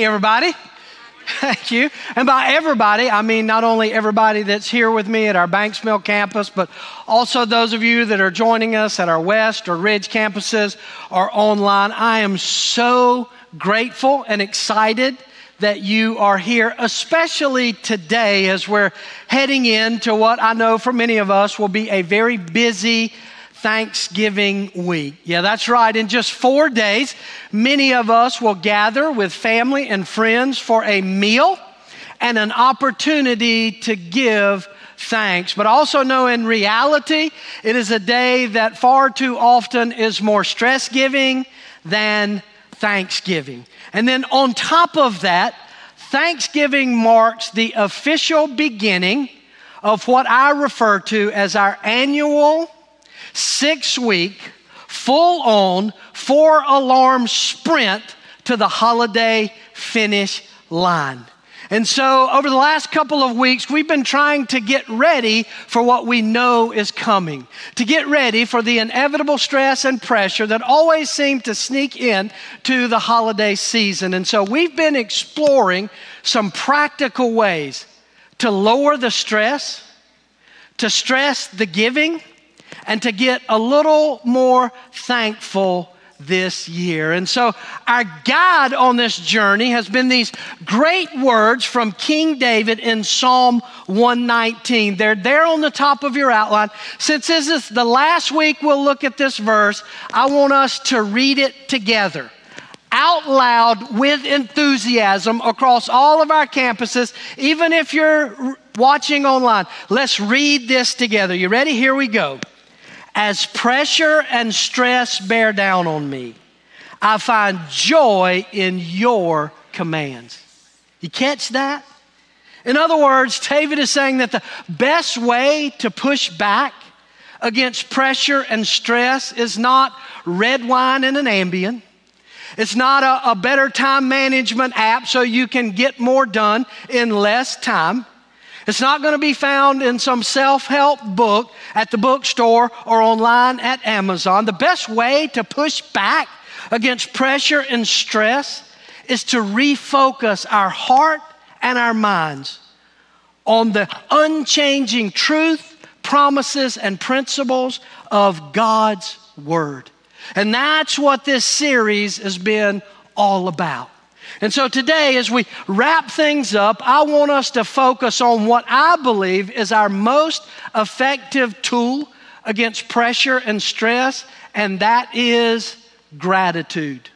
Hey, everybody. Thank you. And by everybody, I mean not only everybody that's here with me at our Banks Mill campus, but also those of you that are joining us at our West or Ridge campuses or online. I am so grateful and excited that you are here, especially today as we're heading into what I know for many of us will be a very busy Thanksgiving week. Yeah, that's right. In just four days, many of us will gather with family and friends for a meal and an opportunity to give thanks. But also know in reality, it is a day that far too often is more stress giving than Thanksgiving. And then on top of that, Thanksgiving marks the official beginning of what I refer to as our annual six week, full on, four alarm sprint to the holiday finish line. And so, over the last couple of weeks, we've been trying to get ready for what we know is coming, to get ready for the inevitable stress and pressure that always seem to sneak in to the holiday season. And so, we've been exploring some practical ways to lower the stress, to stress the giving, and to get a little more thankful this year. And so, our guide on this journey has been these great words from King David in Psalm 119. They're there on the top of your outline. Since this is the last week we'll look at this verse, I want us to read it together. Out loud with enthusiasm across all of our campuses, even if you're watching online. Let's read this together. You ready? Here we go. As pressure and stress bear down on me, I find joy in your commands. You catch that? In other words, David is saying that the best way to push back against pressure and stress is not red wine and an Ambien. It's not a, a, better time management app so you can get more done in less time. It's not going to be found in some self help book at the bookstore or online at Amazon. The best way to push back against pressure and stress is to refocus our heart and our minds on the unchanging truth, promises, and principles of God's Word. And that's what this series has been all about. And so today, as we wrap things up, I want us to focus on what I believe is our most effective tool against pressure and stress, and that is gratitude.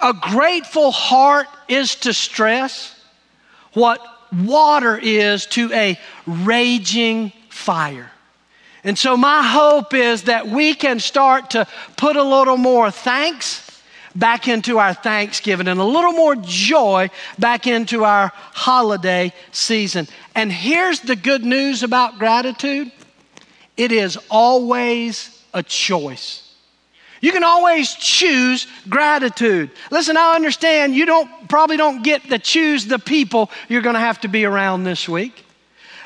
A grateful heart is to stress what water is to a raging fire. And so, my hope is that we can start to put a little more thanks back into our Thanksgiving and a little more joy back into our holiday season. And here's the good news about gratitude it is always a choice. You can always choose gratitude. Listen, I understand you don't probably don't get to choose the people you're going to have to be around this week.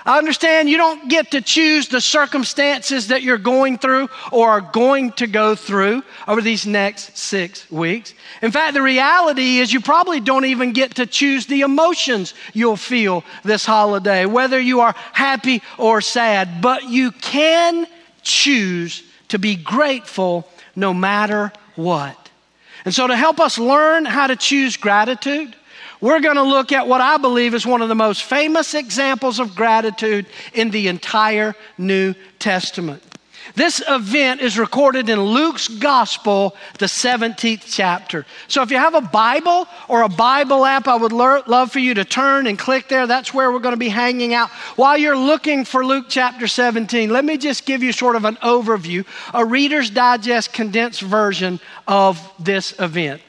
I understand you don't get to choose the circumstances that you're going through or are going to go through over these next six weeks. In fact, the reality is you probably don't even get to choose the emotions you'll feel this holiday, whether you are happy or sad, but you can choose to be grateful no matter what. And so, to help us learn how to choose gratitude, we're going to look at what I believe is one of the most famous examples of gratitude in the entire New Testament. This event is recorded in Luke's Gospel, the 17th chapter. So if you have a Bible or a Bible app, I would love for you to turn and click there. That's where we're going to be hanging out. While you're looking for Luke chapter 17, let me just give you sort of an overview, a Reader's Digest condensed version of this event.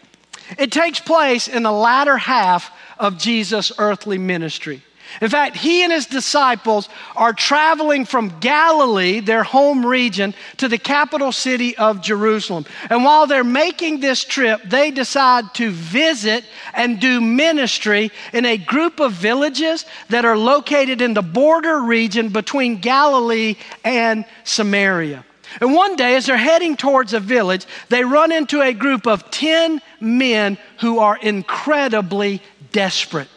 It takes place in the latter half of Jesus' earthly ministry. In fact, he and his disciples are traveling from Galilee, their home region, to the capital city of Jerusalem. And while they're making this trip, they decide to visit and do ministry in a group of villages that are located in the border region between Galilee and Samaria. And one day, as they're heading towards a village, they run into a group of 10 men who are incredibly desperate.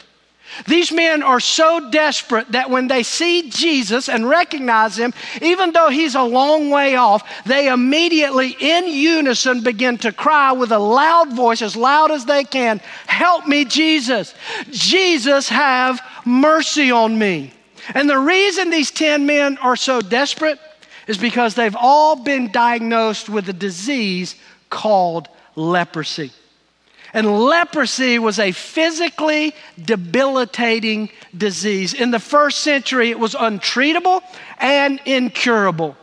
These men are so desperate that when they see Jesus and recognize him, even though he's a long way off, they immediately, in unison, begin to cry with a loud voice, as loud as they can Help me, Jesus! Jesus, have mercy on me. And the reason these 10 men are so desperate is because they've all been diagnosed with a disease called leprosy. And leprosy was a physically debilitating disease. In the first century, it was untreatable and incurable.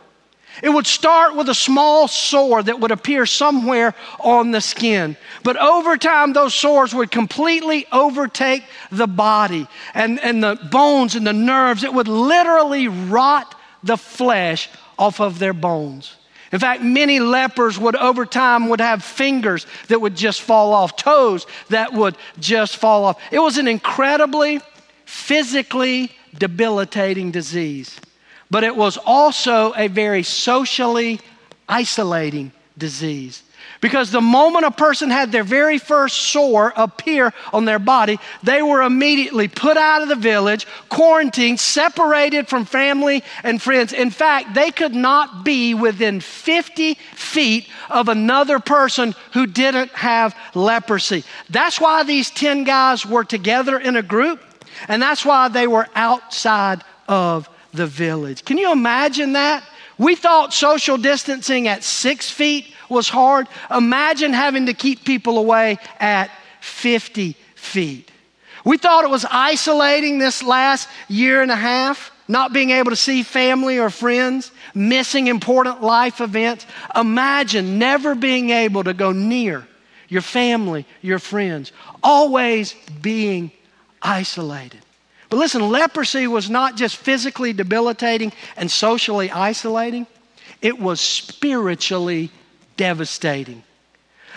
It would start with a small sore that would appear somewhere on the skin. But over time, those sores would completely overtake the body and, and the bones and the nerves. It would literally rot the flesh off of their bones. In fact, many lepers would over time would have fingers that would just fall off, toes that would just fall off. It was an incredibly physically debilitating disease, but it was also a very socially isolating disease. Because the moment a person had their very first sore appear on their body, they were immediately put out of the village, quarantined, separated from family and friends. In fact, they could not be within 50 feet of another person who didn't have leprosy. That's why these 10 guys were together in a group, and that's why they were outside of the village. Can you imagine that? We thought social distancing at six feet was hard. Imagine having to keep people away at 50 feet. We thought it was isolating this last year and a half, not being able to see family or friends, missing important life events. Imagine never being able to go near your family, your friends, always being isolated. But listen, leprosy was not just physically debilitating and socially isolating, it was spiritually devastating.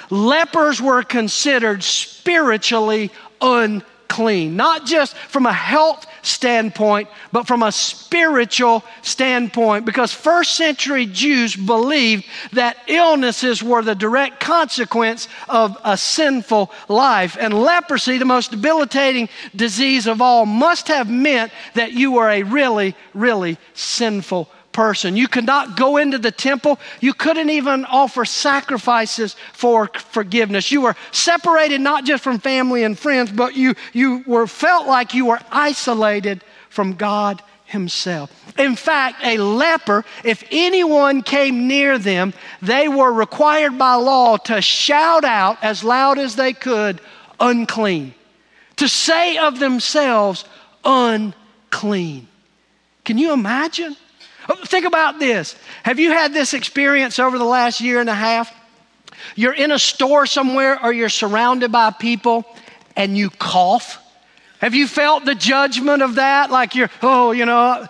Lepers were considered spiritually unclean, not just from a health standpoint, but from a spiritual standpoint, because first century Jews believed that illnesses were the direct consequence of a sinful life. And leprosy, the most debilitating disease of all, must have meant that you were a really, really sinful person. You could not go into the temple. You couldn't even offer sacrifices for forgiveness. You were separated not just from family and friends, but you, you were felt like you were isolated from God himself. In fact, a leper, if anyone came near them, they were required by law to shout out as loud as they could, unclean. To say of themselves, unclean. Can you imagine? Think about this. Have you had this experience over the last year and a half? You're in a store somewhere or you're surrounded by people and you cough. Have you felt the judgment of that? Like you're, oh, you know,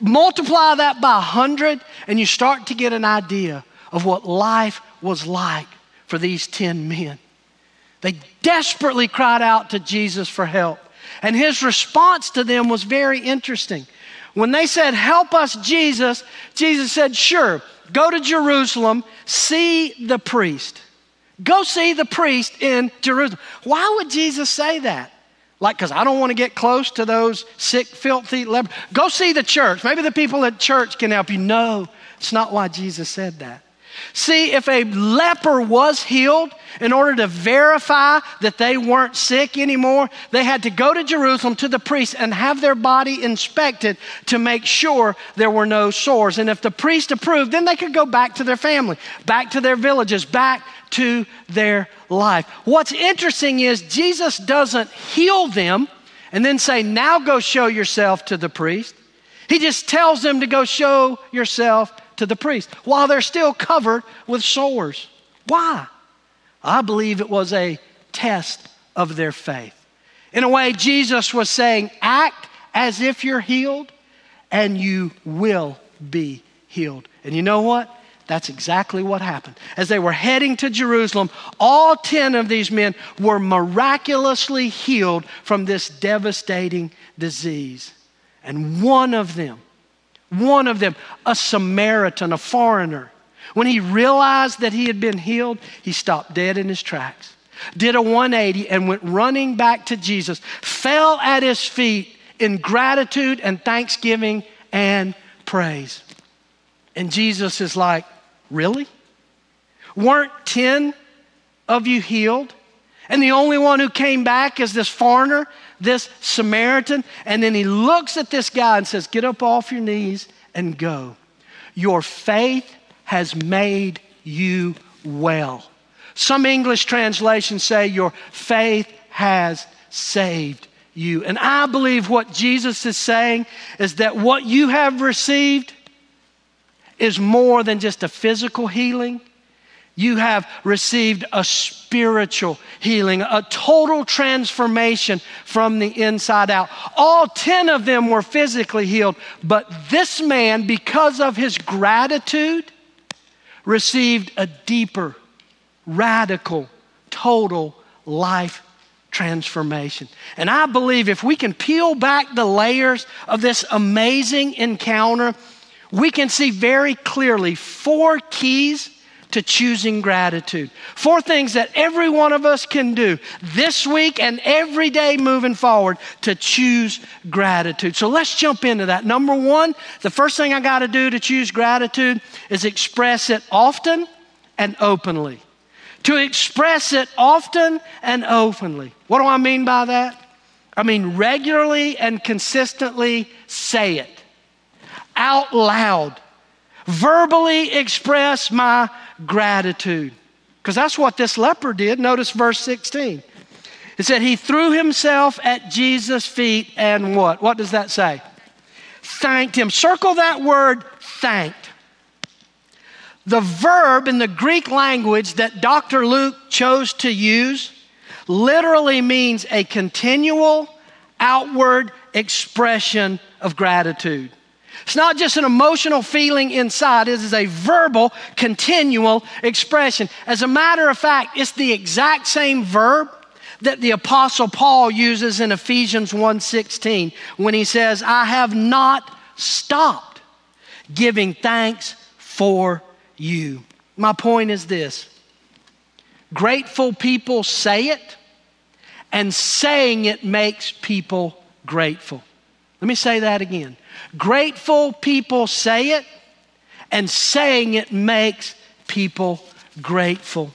multiply that by a hundred and you start to get an idea of what life was like for these 10 men. They desperately cried out to Jesus for help. And his response to them was very interesting. When they said, Help us, Jesus, Jesus said, Sure, go to Jerusalem, see the priest. Go see the priest in Jerusalem. Why would Jesus say that? Like, because I don't want to get close to those sick, filthy lepers. Go see the church. Maybe the people at church can help you. No, it's not why Jesus said that. See, if a leper was healed, in order to verify that they weren't sick anymore, they had to go to Jerusalem to the priest and have their body inspected to make sure there were no sores. And if the priest approved, then they could go back to their family, back to their villages, back to their life. What's interesting is Jesus doesn't heal them and then say, Now go show yourself to the priest. He just tells them to go show yourself to the priest while they're still covered with sores. Why? I believe it was a test of their faith. In a way, Jesus was saying, act as if you're healed, and you will be healed. And you know what? That's exactly what happened. As they were heading to Jerusalem, all 10 of these men were miraculously healed from this devastating disease. And one of them one of them, a Samaritan, a foreigner, When he realized that he had been healed, he stopped dead in his tracks, did a 180, and went running back to Jesus, fell at his feet in gratitude and thanksgiving and praise. And Jesus is like, Really? Weren't 10 of you healed? And the only one who came back is this foreigner, this Samaritan. And then he looks at this guy and says, Get up off your knees and go. Your faith has made you well. Some English translations say, Your faith has saved you. And I believe what Jesus is saying is that what you have received is more than just a physical healing. You have received a spiritual healing, a total transformation from the inside out. All 10 of them were physically healed, but this man, because of his gratitude, received a deeper, radical, total life transformation. And I believe if we can peel back the layers of this amazing encounter, we can see very clearly four keys to choosing gratitude. Four things that every one of us can do this week and every day moving forward to choose gratitude. So let's jump into that. Number one, the first thing I got to do to choose gratitude is express it often and openly. To express it often and openly. What do I mean by that? I mean regularly and consistently say it out loud verbally express my gratitude. Because that's what this leper did. Notice verse 16. It said he threw himself at Jesus' feet and what? What does that say? Thanked him. Circle that word thanked. The verb in the Greek language that Dr. Luke chose to use literally means a continual outward expression of gratitude. It's not just an emotional feeling inside, it is a verbal, continual expression. As a matter of fact, it's the exact same verb that the apostle Paul uses in Ephesians 1:16 when he says, "I have not stopped giving thanks for you." My point is this. Grateful people say it, and saying it makes people grateful. Let me say that again. Grateful people say it, and saying it makes people grateful.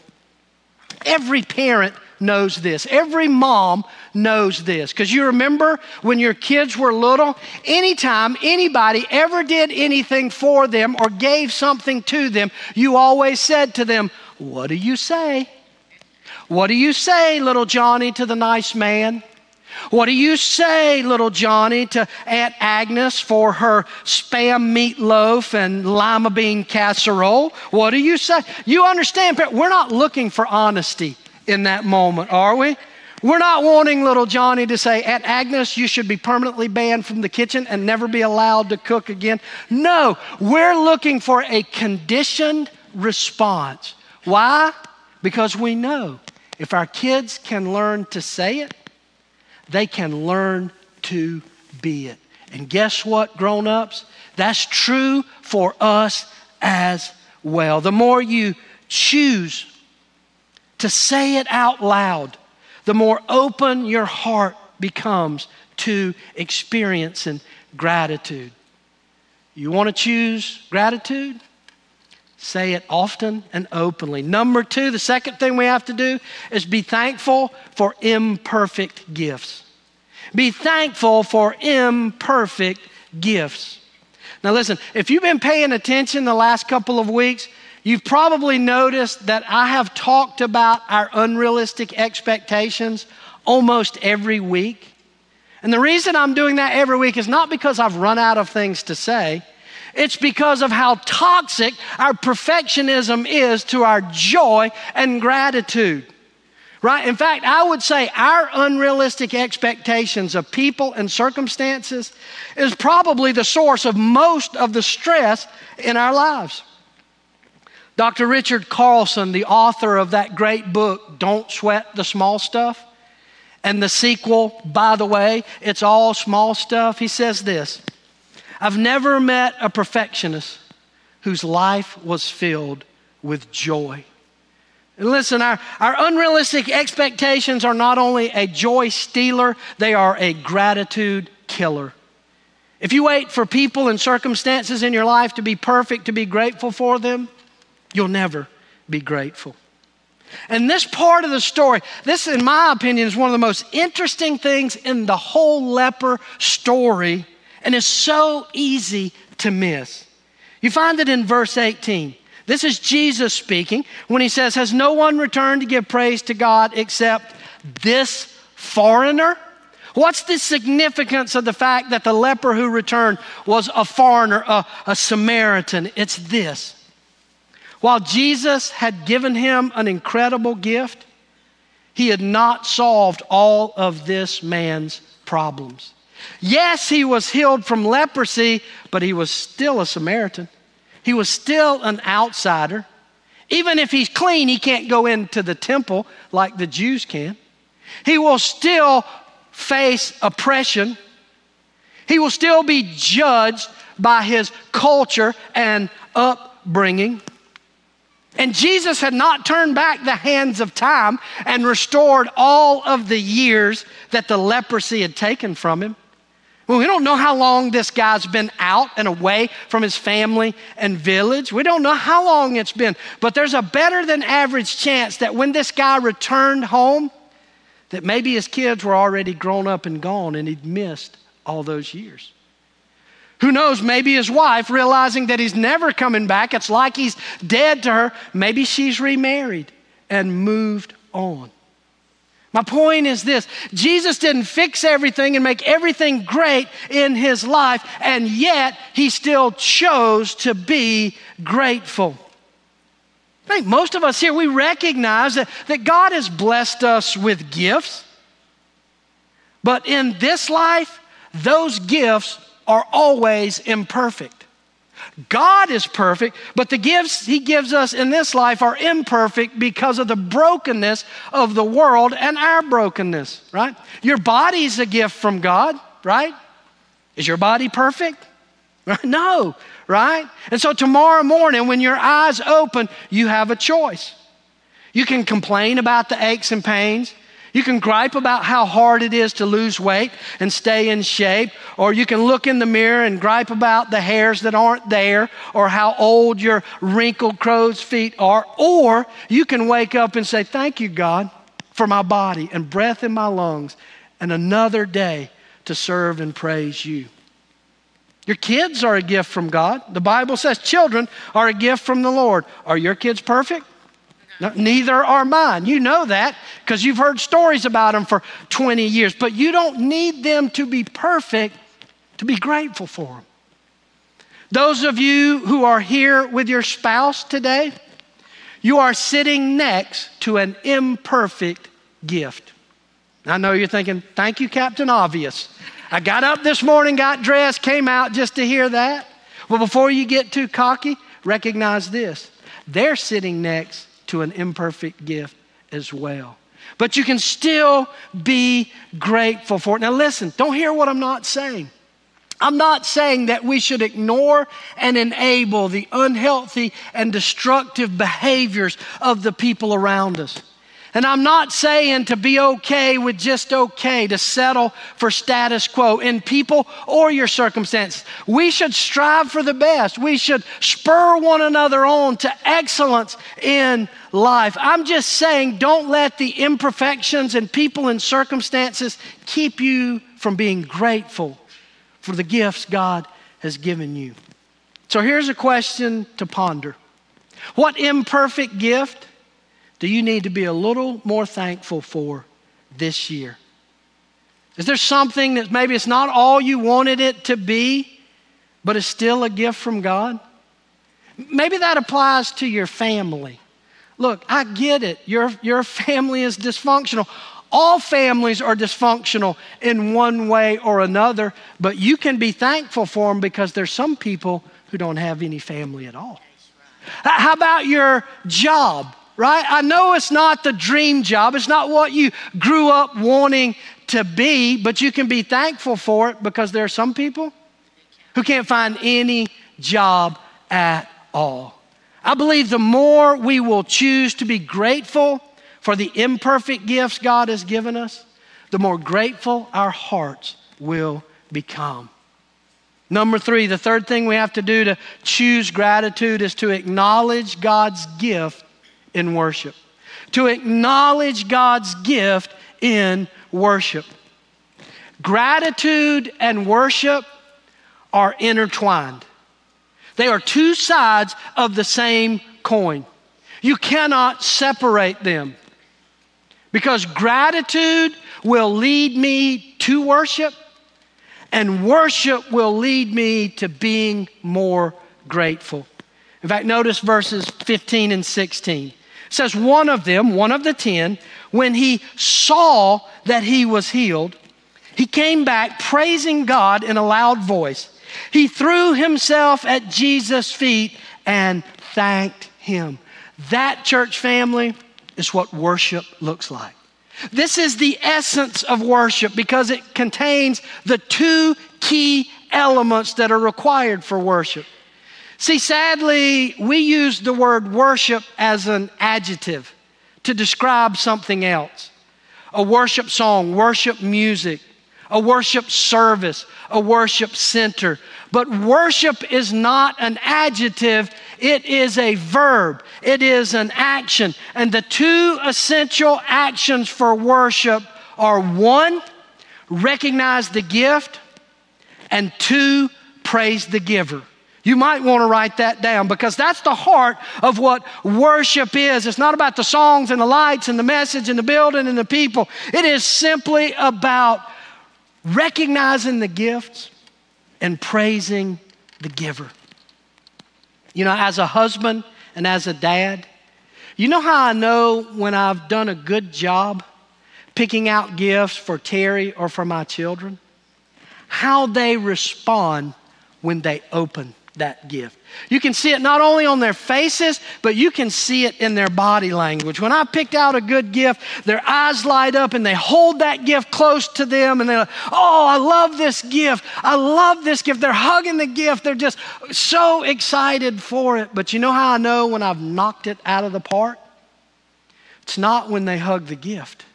Every parent knows this. Every mom knows this. Because you remember when your kids were little, anytime anybody ever did anything for them or gave something to them, you always said to them, What do you say? What do you say, little Johnny, to the nice man? What do you say, little Johnny, to Aunt Agnes for her spam meatloaf and lima bean casserole? What do you say? You understand, we're not looking for honesty in that moment, are we? We're not wanting little Johnny to say, Aunt Agnes, you should be permanently banned from the kitchen and never be allowed to cook again. No, we're looking for a conditioned response. Why? Because we know if our kids can learn to say it, they can learn to be it. And guess what, grown ups? That's true for us as well. The more you choose to say it out loud, the more open your heart becomes to experiencing gratitude. You want to choose gratitude? Say it often and openly. Number two, the second thing we have to do is be thankful for imperfect gifts. Be thankful for imperfect gifts. Now, listen, if you've been paying attention the last couple of weeks, you've probably noticed that I have talked about our unrealistic expectations almost every week. And the reason I'm doing that every week is not because I've run out of things to say. It's because of how toxic our perfectionism is to our joy and gratitude. Right? In fact, I would say our unrealistic expectations of people and circumstances is probably the source of most of the stress in our lives. Dr. Richard Carlson, the author of that great book, Don't Sweat the Small Stuff, and the sequel, by the way, it's all small stuff, he says this I've never met a perfectionist whose life was filled with joy. And listen, our, our unrealistic expectations are not only a joy stealer, they are a gratitude killer. If you wait for people and circumstances in your life to be perfect, to be grateful for them, you'll never be grateful. And this part of the story, this, in my opinion, is one of the most interesting things in the whole leper story, and is so easy to miss. You find it in verse 18. This is Jesus speaking when he says, Has no one returned to give praise to God except this foreigner? What's the significance of the fact that the leper who returned was a foreigner, a, a Samaritan? It's this. While Jesus had given him an incredible gift, he had not solved all of this man's problems. Yes, he was healed from leprosy, but he was still a Samaritan. He was still an outsider. Even if he's clean, he can't go into the temple like the Jews can. He will still face oppression. He will still be judged by his culture and upbringing. And Jesus had not turned back the hands of time and restored all of the years that the leprosy had taken from him. Well, we don't know how long this guy's been out and away from his family and village. We don't know how long it's been, but there's a better than average chance that when this guy returned home, that maybe his kids were already grown up and gone and he'd missed all those years. Who knows, maybe his wife, realizing that he's never coming back, it's like he's dead to her, maybe she's remarried and moved on. My point is this Jesus didn't fix everything and make everything great in his life, and yet he still chose to be grateful. I think most of us here, we recognize that, that God has blessed us with gifts, but in this life, those gifts are always imperfect. God is perfect, but the gifts He gives us in this life are imperfect because of the brokenness of the world and our brokenness, right? Your body's a gift from God, right? Is your body perfect? No, right? And so tomorrow morning, when your eyes open, you have a choice. You can complain about the aches and pains. You can gripe about how hard it is to lose weight and stay in shape, or you can look in the mirror and gripe about the hairs that aren't there, or how old your wrinkled crow's feet are, or you can wake up and say, Thank you, God, for my body and breath in my lungs and another day to serve and praise you. Your kids are a gift from God. The Bible says children are a gift from the Lord. Are your kids perfect? Neither are mine. You know that because you've heard stories about them for 20 years. But you don't need them to be perfect to be grateful for them. Those of you who are here with your spouse today, you are sitting next to an imperfect gift. I know you're thinking, thank you, Captain Obvious. I got up this morning, got dressed, came out just to hear that. Well, before you get too cocky, recognize this. They're sitting next to an imperfect gift as well. But you can still be grateful for it. Now, listen, don't hear what I'm not saying. I'm not saying that we should ignore and enable the unhealthy and destructive behaviors of the people around us. And I'm not saying to be okay with just okay, to settle for status quo in people or your circumstances. We should strive for the best. We should spur one another on to excellence in life. I'm just saying don't let the imperfections and people and circumstances keep you from being grateful for the gifts God has given you. So here's a question to ponder What imperfect gift? Do you need to be a little more thankful for this year? Is there something that maybe it's not all you wanted it to be, but it's still a gift from God? Maybe that applies to your family. Look, I get it. Your, your family is dysfunctional. All families are dysfunctional in one way or another, but you can be thankful for them because there's some people who don't have any family at all. How about your job? Right? I know it's not the dream job, it's not what you grew up wanting to be, but you can be thankful for it because there are some people who can't find any job at all. I believe the more we will choose to be grateful for the imperfect gifts God has given us, the more grateful our hearts will become. Number three, the third thing we have to do to choose gratitude is to acknowledge God's gift in worship. To acknowledge God's gift in worship. Gratitude and worship are intertwined. They are two sides of the same coin. You cannot separate them because gratitude will lead me to worship, and worship will lead me to being more grateful. In fact, notice verses 15 and 16. Says, One of them, one of the ten, when he saw that he was healed, he came back praising God in a loud voice. He threw himself at Jesus' feet and thanked him. That church family is what worship looks like. This is the essence of worship because it contains the two key elements that are required for worship. See, sadly, we use the word worship as an adjective to describe something else a worship song, worship music, a worship service, a worship center. But worship is not an adjective, it is a verb, it is an action. And the two essential actions for worship are one, recognize the gift, and two, praise the giver. You might want to write that down because that's the heart of what worship is. It's not about the songs and the lights and the message and the building and the people. It is simply about recognizing the gifts and praising the giver. You know, as a husband and as a dad, you know how I know when I've done a good job picking out gifts for Terry or for my children? How they respond when they open that gift. You can see it not only on their faces, but you can see it in their body language. When I picked out a good gift, their eyes light up and they hold that gift close to them and they're like, oh, I love this gift. I love this gift. They're hugging the gift. They're just so excited for it. But you know how I know when I've knocked it out of the park? It's not when they hug the gift,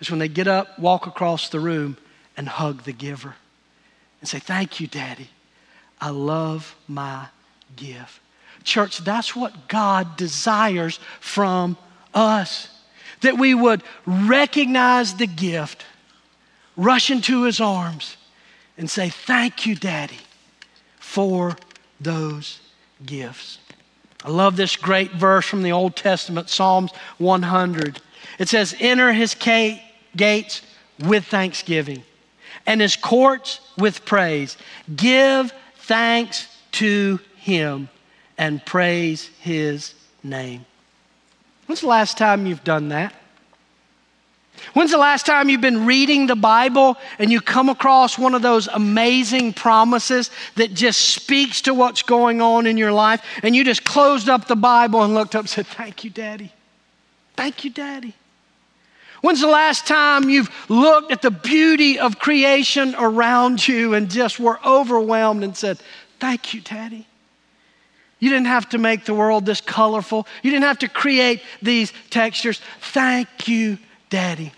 it's when they get up, walk across the room, and hug the giver and say, Thank you, Daddy. I love my gift. Church, that's what God desires from us. That we would recognize the gift, rush into his arms, and say, Thank you, Daddy, for those gifts. I love this great verse from the Old Testament, Psalms 100. It says, Enter his gates with thanksgiving and his courts with praise. Give thanks to him and praise his name. When's the last time you've done that? When's the last time you've been reading the Bible and you come across one of those amazing promises that just speaks to what's going on in your life and you just closed up the Bible and looked up and said, Thank you, Daddy. Thank you, Daddy. When's the last time you've looked at the beauty of creation around you and just were overwhelmed and said, Thank you, Daddy? You didn't have to make the world this colorful. You didn't have to create these textures. Thank you, Daddy.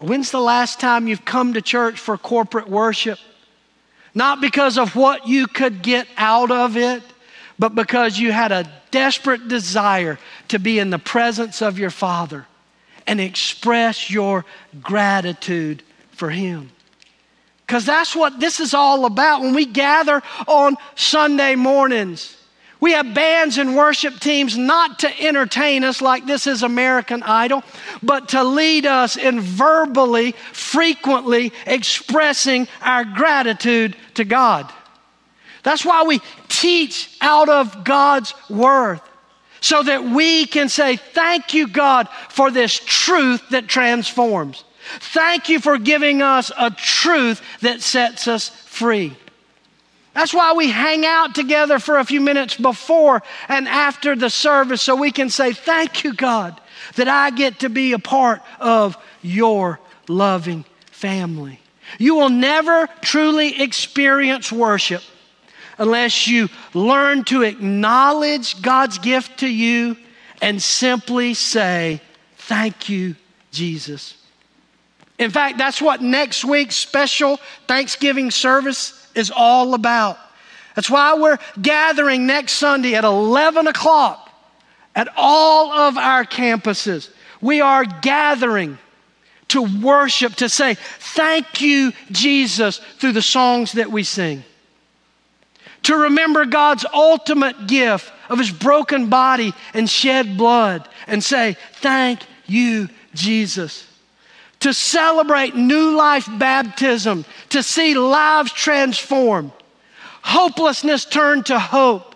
When's the last time you've come to church for corporate worship? Not because of what you could get out of it, but because you had a desperate desire to be in the presence of your Father and express your gratitude for Him. Because that's what this is all about when we gather on Sunday mornings. We have bands and worship teams not to entertain us like this is American Idol, but to lead us in verbally, frequently expressing our gratitude to God. That's why we teach out of God's Word so that we can say, Thank you, God, for this truth that transforms. Thank you for giving us a truth that sets us free. That's why we hang out together for a few minutes before and after the service so we can say, Thank you, God, that I get to be a part of your loving family. You will never truly experience worship unless you learn to acknowledge God's gift to you and simply say, Thank you, Jesus. In fact, that's what next week's special Thanksgiving service is all about. That's why we're gathering next Sunday at 11 o'clock at all of our campuses. We are gathering to worship, to say, Thank you, Jesus, through the songs that we sing. To remember God's ultimate gift of his broken body and shed blood and say, Thank you, Jesus. To celebrate new life baptism, to see lives transformed, hopelessness turned to hope,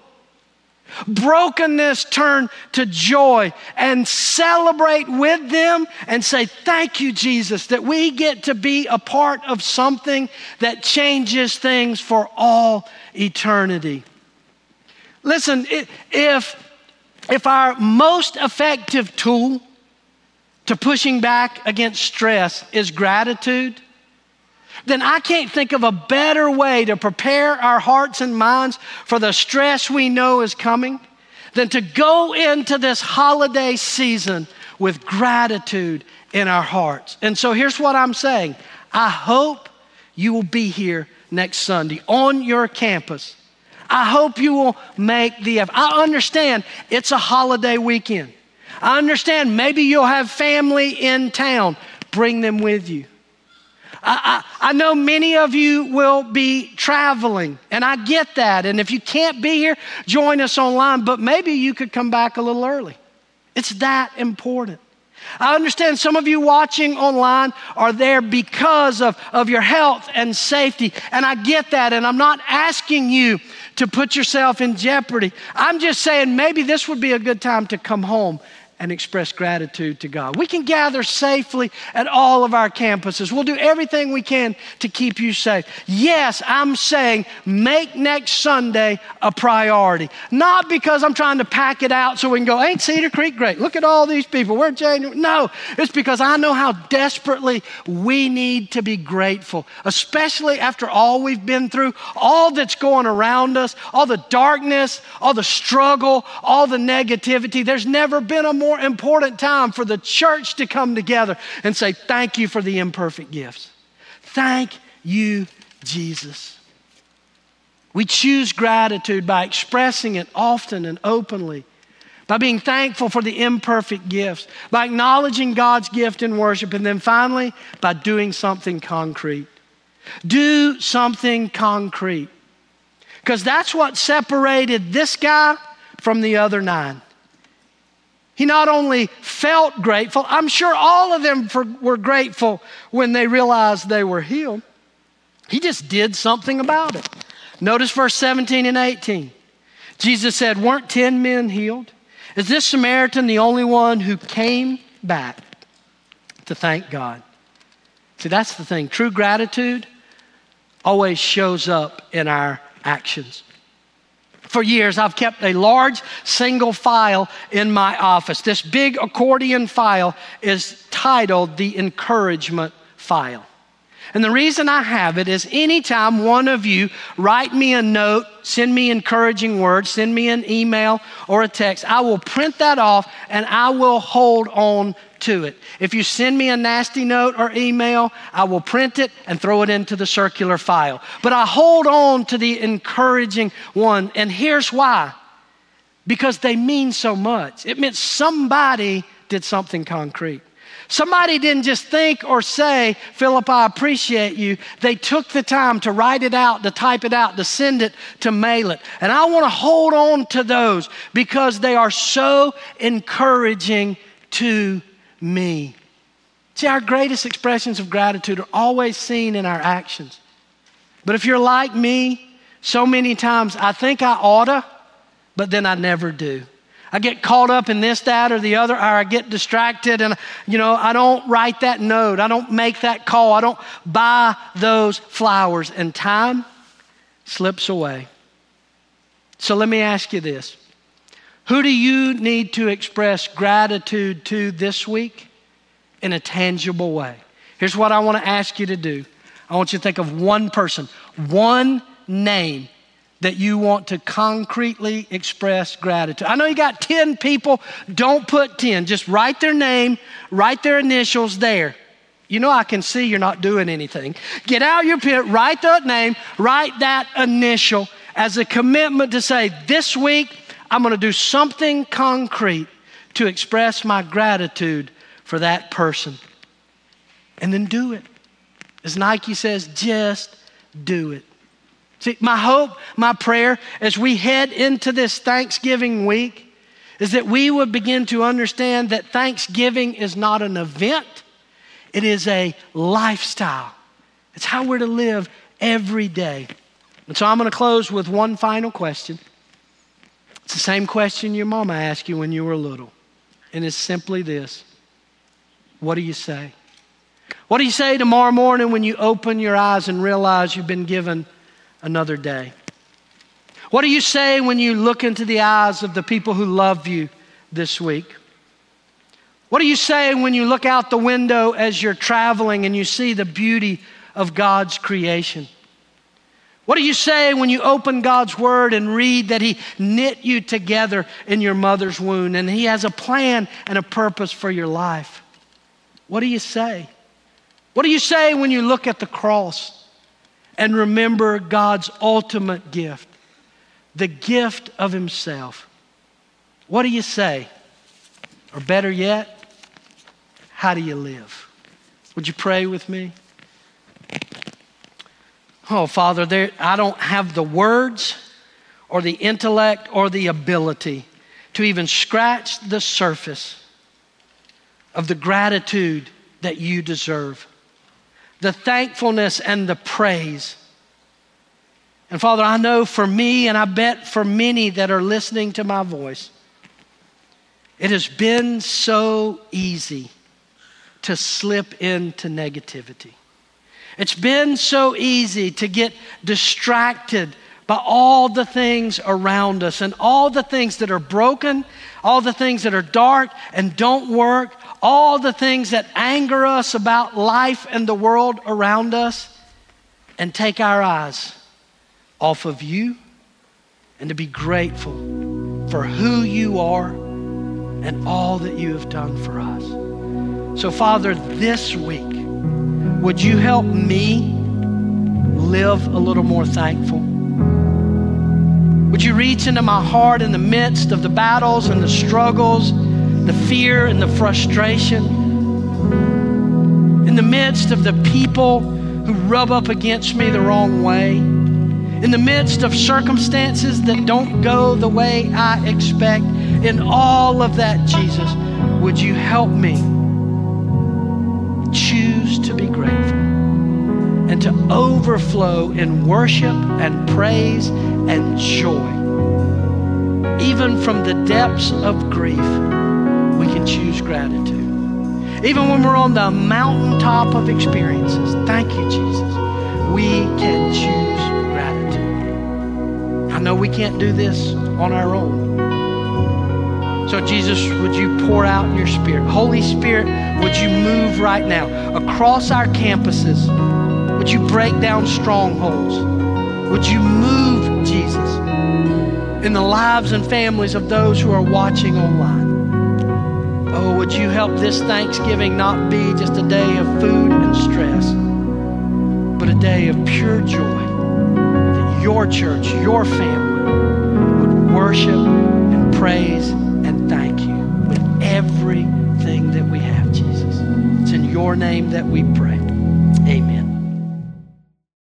brokenness turned to joy, and celebrate with them and say, Thank you, Jesus, that we get to be a part of something that changes things for all eternity. Listen, if, if our most effective tool to pushing back against stress is gratitude, then I can't think of a better way to prepare our hearts and minds for the stress we know is coming than to go into this holiday season with gratitude in our hearts. And so here's what I'm saying I hope you will be here next Sunday on your campus. I hope you will make the effort. I understand it's a holiday weekend. I understand maybe you'll have family in town. Bring them with you. I, I, I, know many of you will be traveling, and I get that. And if you can't be here, join us online, but maybe you could come back a little early. It's that important. I understand some of you watching online are there because of, of your health and safety, and I get that, and I'm not asking you to put yourself in jeopardy. I'm just saying maybe this would be a good time to come home and express gratitude to God. We can gather safely at all of our campuses. We'll do everything we can to keep you safe. Yes, I'm saying make next Sunday a priority. Not because I'm trying to pack it out so we can go, ain't Cedar Creek great? Look at all these people. We're. No, it's because I know how desperately we need to be grateful, especially after all we've been through, all that's going around us, all the darkness, all the struggle, all the negativity. There's never been a more more important time for the church to come together and say, Thank you for the imperfect gifts. Thank you, Jesus. We choose gratitude by expressing it often and openly, by being thankful for the imperfect gifts, by acknowledging God's gift in worship, and then finally, by doing something concrete. Do something concrete. Because that's what separated this guy from the other nine. He not only felt grateful, I'm sure all of them for, were grateful when they realized they were healed. He just did something about it. Notice verse 17 and 18. Jesus said, Weren't 10 men healed? Is this Samaritan the only one who came back to thank God? See, that's the thing. True gratitude always shows up in our actions. For years, I've kept a large single file in my office. This big accordion file is titled the encouragement file. And the reason I have it is anytime one of you write me a note, send me encouraging words, send me an email or a text, I will print that off and I will hold on to it. If you send me a nasty note or email, I will print it and throw it into the circular file. But I hold on to the encouraging one, and here's why because they mean so much. It meant somebody did something concrete. Somebody didn't just think or say, Philip, I appreciate you. They took the time to write it out, to type it out, to send it, to mail it. And I want to hold on to those because they are so encouraging to me. See, our greatest expressions of gratitude are always seen in our actions. But if you're like me, so many times I think I oughta, but then I never do. I get caught up in this, that, or the other, or I get distracted and, you know, I don't write that note. I don't make that call. I don't buy those flowers, and time slips away. So let me ask you this who do you need to express gratitude to this week in a tangible way? Here's what I want to ask you to do I want you to think of one person, one name that you want to concretely express gratitude. I know you got 10 people, don't put 10, just write their name, write their initials there. You know, I can see you're not doing anything. Get out your pen, write that name, write that initial as a commitment to say, this week, I'm going to do something concrete to express my gratitude for that person. And then do it. As Nike says, just do it. See, my hope, my prayer as we head into this Thanksgiving week is that we would begin to understand that Thanksgiving is not an event, it is a lifestyle. It's how we're to live every day. And so I'm going to close with one final question. It's the same question your mama asked you when you were little. And it's simply this What do you say? What do you say tomorrow morning when you open your eyes and realize you've been given another day? What do you say when you look into the eyes of the people who love you this week? What do you say when you look out the window as you're traveling and you see the beauty of God's creation? What do you say when you open God's word and read that He knit you together in your mother's womb and He has a plan and a purpose for your life? What do you say? What do you say when you look at the cross and remember God's ultimate gift, the gift of Himself? What do you say? Or better yet, how do you live? Would you pray with me? Oh, Father, there, I don't have the words or the intellect or the ability to even scratch the surface of the gratitude that you deserve, the thankfulness and the praise. And Father, I know for me, and I bet for many that are listening to my voice, it has been so easy to slip into negativity. It's been so easy to get distracted by all the things around us and all the things that are broken, all the things that are dark and don't work, all the things that anger us about life and the world around us, and take our eyes off of you and to be grateful for who you are and all that you have done for us. So, Father, this week, would you help me live a little more thankful? Would you reach into my heart in the midst of the battles and the struggles, the fear and the frustration, in the midst of the people who rub up against me the wrong way, in the midst of circumstances that don't go the way I expect, in all of that, Jesus, would you help me choose to be grateful and to overflow in worship and praise and joy. Even from the depths of grief, choose gratitude. Even when we're on the mountaintop of experiences, thank you, Jesus, we can choose gratitude. I know we can't do this on our own. So, Jesus, would you pour out your Spirit? Holy Spirit, would you move right now across our campuses? Would you break down strongholds? Would you move, Jesus, in the lives and families of those who are watching online? Oh, would you help this Thanksgiving not be just a day of food and stress, but a day of pure joy that your church, your family would worship and praise and thank you with everything that we have, Jesus. It's in your name that we pray. Amen.